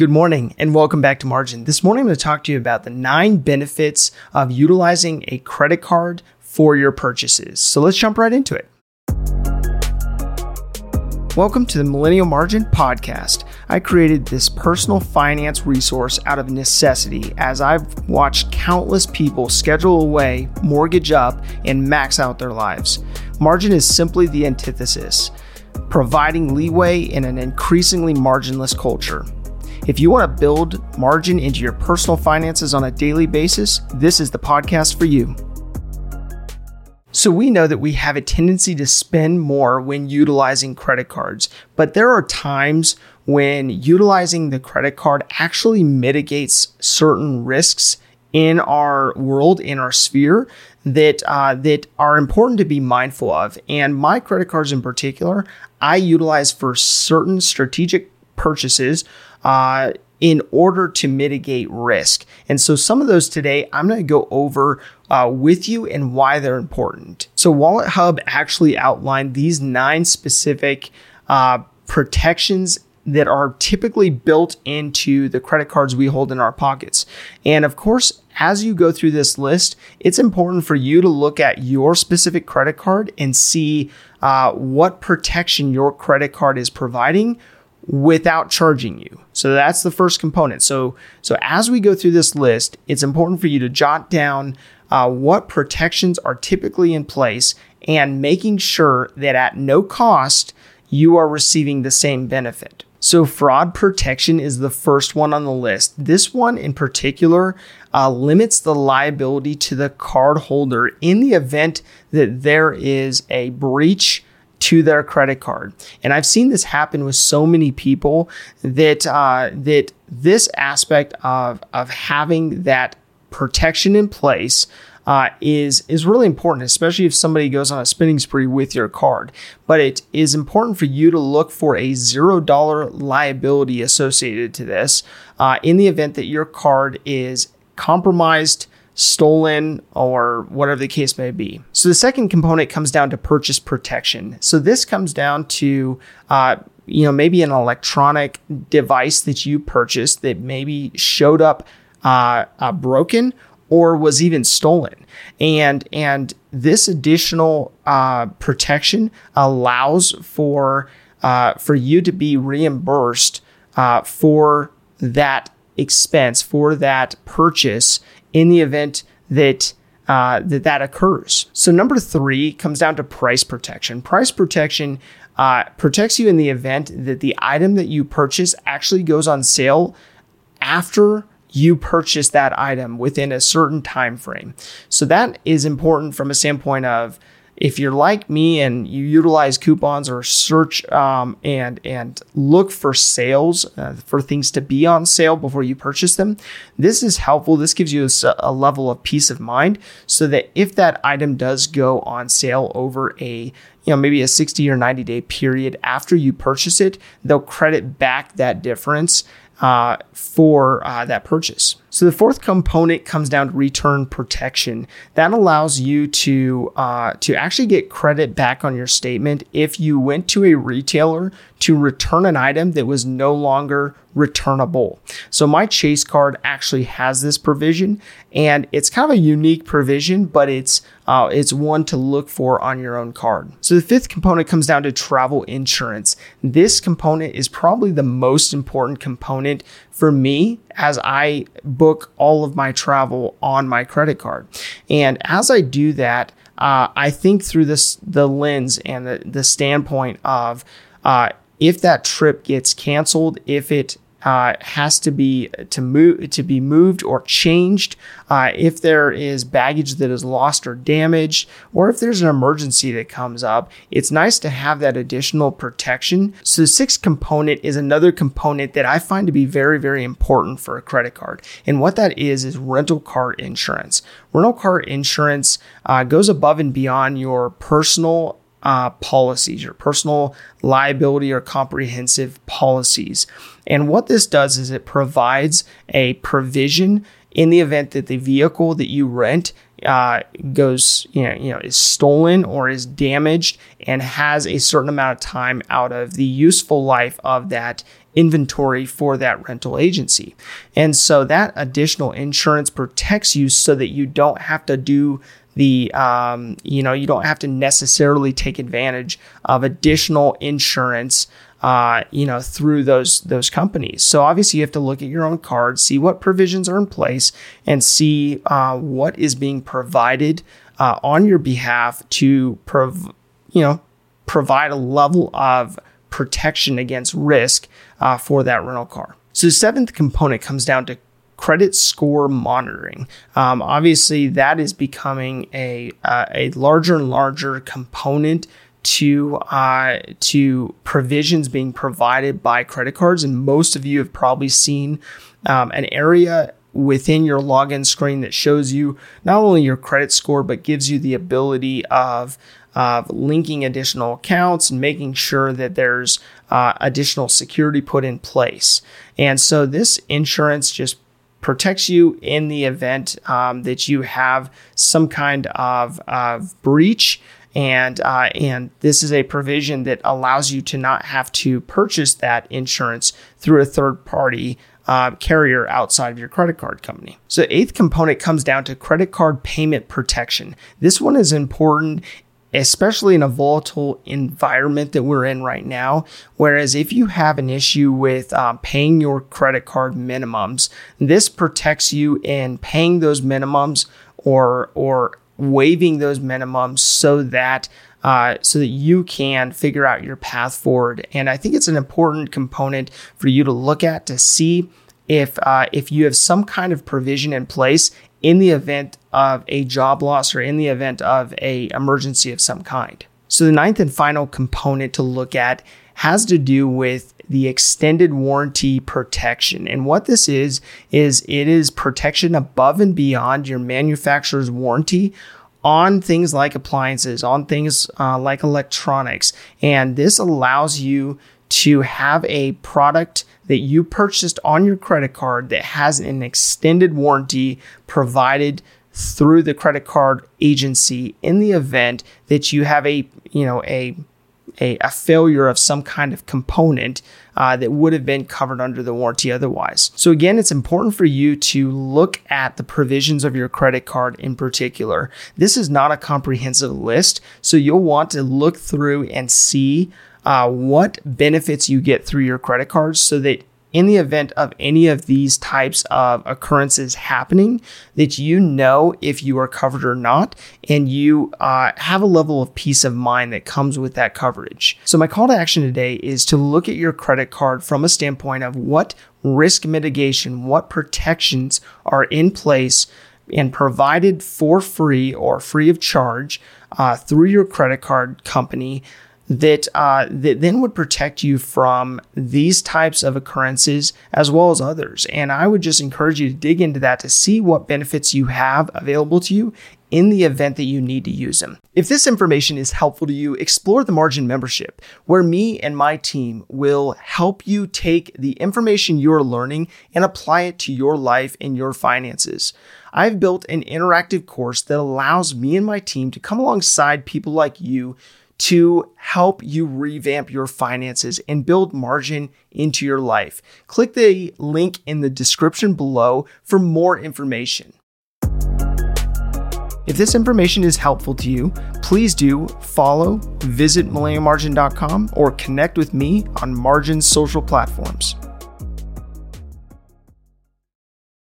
Good morning and welcome back to Margin. This morning I'm going to talk to you about the nine benefits of utilizing a credit card for your purchases. So let's jump right into it. Welcome to the Millennial Margin Podcast. I created this personal finance resource out of necessity as I've watched countless people schedule away, mortgage up, and max out their lives. Margin is simply the antithesis, providing leeway in an increasingly marginless culture. If you want to build margin into your personal finances on a daily basis, this is the podcast for you. So, we know that we have a tendency to spend more when utilizing credit cards, but there are times when utilizing the credit card actually mitigates certain risks in our world, in our sphere, that uh, that are important to be mindful of. And my credit cards, in particular, I utilize for certain strategic purchases uh, in order to mitigate risk. And so some of those today, I'm going to go over uh, with you and why they're important. So WalletHub actually outlined these nine specific uh, protections that are typically built into the credit cards we hold in our pockets. And of course, as you go through this list, it's important for you to look at your specific credit card and see uh, what protection your credit card is providing without charging you. So that's the first component. So so as we go through this list, it's important for you to jot down uh, what protections are typically in place and making sure that at no cost you are receiving the same benefit. So, fraud protection is the first one on the list. This one in particular uh, limits the liability to the card holder in the event that there is a breach to their credit card. And I've seen this happen with so many people that uh, that this aspect of of having that protection in place uh, is is really important, especially if somebody goes on a spending spree with your card. But it is important for you to look for a zero dollar liability associated to this uh, in the event that your card is compromised stolen, or whatever the case may be. So the second component comes down to purchase protection. So this comes down to uh, you know maybe an electronic device that you purchased that maybe showed up uh, uh, broken or was even stolen and and this additional uh, protection allows for uh, for you to be reimbursed uh, for that expense for that purchase in the event that uh, that that occurs. So number three comes down to price protection. Price protection uh, protects you in the event that the item that you purchase actually goes on sale after you purchase that item within a certain time frame. So that is important from a standpoint of if you're like me and you utilize coupons or search um, and and look for sales uh, for things to be on sale before you purchase them, this is helpful. This gives you a, a level of peace of mind, so that if that item does go on sale over a you know maybe a 60 or 90 day period after you purchase it, they'll credit back that difference uh, for uh, that purchase. So the fourth component comes down to return protection. That allows you to uh, to actually get credit back on your statement if you went to a retailer to return an item that was no longer returnable. So my Chase card actually has this provision, and it's kind of a unique provision, but it's uh, it's one to look for on your own card. So the fifth component comes down to travel insurance. This component is probably the most important component for me as I book all of my travel on my credit card. And as I do that, uh, I think through this the lens and the, the standpoint of uh, if that trip gets canceled, if it uh, has to be to move to be moved or changed uh, if there is baggage that is lost or damaged or if there's an emergency that comes up it's nice to have that additional protection. So the sixth component is another component that i find to be very very important for a credit card. And what that is is rental car insurance. Rental car insurance uh, goes above and beyond your personal uh, policies, your personal liability or comprehensive policies. And what this does is it provides a provision in the event that the vehicle that you rent uh, goes, you know, you know, is stolen or is damaged and has a certain amount of time out of the useful life of that inventory for that rental agency. And so that additional insurance protects you so that you don't have to do the um, you know you don't have to necessarily take advantage of additional insurance uh, you know through those those companies so obviously you have to look at your own card see what provisions are in place and see uh, what is being provided uh, on your behalf to prov- you know provide a level of protection against risk uh, for that rental car so the seventh component comes down to credit score monitoring. Um, obviously, that is becoming a uh, a larger and larger component to uh, to provisions being provided by credit cards, and most of you have probably seen um, an area within your login screen that shows you not only your credit score but gives you the ability of of linking additional accounts and making sure that there's uh, additional security put in place. And so this insurance just protects you in the event um, that you have some kind of, of breach. And uh, and this is a provision that allows you to not have to purchase that insurance through a third party uh, carrier outside of your credit card company. So, eighth component comes down to credit card payment protection. This one is important especially in a volatile environment that we're in right now. Whereas if you have an issue with uh, paying your credit card minimums, this protects you in paying those minimums or or waiving those minimums so that uh, so that you can figure out your path forward. And I think it's an important component for you to look at to see if uh, if you have some kind of provision in place in the event of a job loss or in the event of a emergency of some kind. So the ninth and final component to look at has to do with the extended warranty protection. And what this is, is it is protection above and beyond your manufacturer's warranty on things like appliances, on things uh, like electronics. And this allows you to have a product that you purchased on your credit card that has an extended warranty provided through the credit card agency in the event that you have a you know a a, a failure of some kind of component uh, that would have been covered under the warranty otherwise. So, again, it's important for you to look at the provisions of your credit card in particular. This is not a comprehensive list, so you'll want to look through and see uh, what benefits you get through your credit cards so that in the event of any of these types of occurrences happening, that you know if you are covered or not, and you uh, have a level of peace of mind that comes with that coverage. So, my call to action today is to look at your credit card from a standpoint of what risk mitigation, what protections are in place and provided for free or free of charge uh, through your credit card company that uh, that then would protect you from these types of occurrences as well as others. And I would just encourage you to dig into that to see what benefits you have available to you in the event that you need to use them. If this information is helpful to you, explore the Margin membership, where me and my team will help you take the information you're learning and apply it to your life and your finances. I've built an interactive course that allows me and my team to come alongside people like you to help you revamp your finances and build margin into your life. Click the link in the description below for more information. If this information is helpful to you, please do follow, visit millennialmargin.com, or connect with me on Margin's social platforms.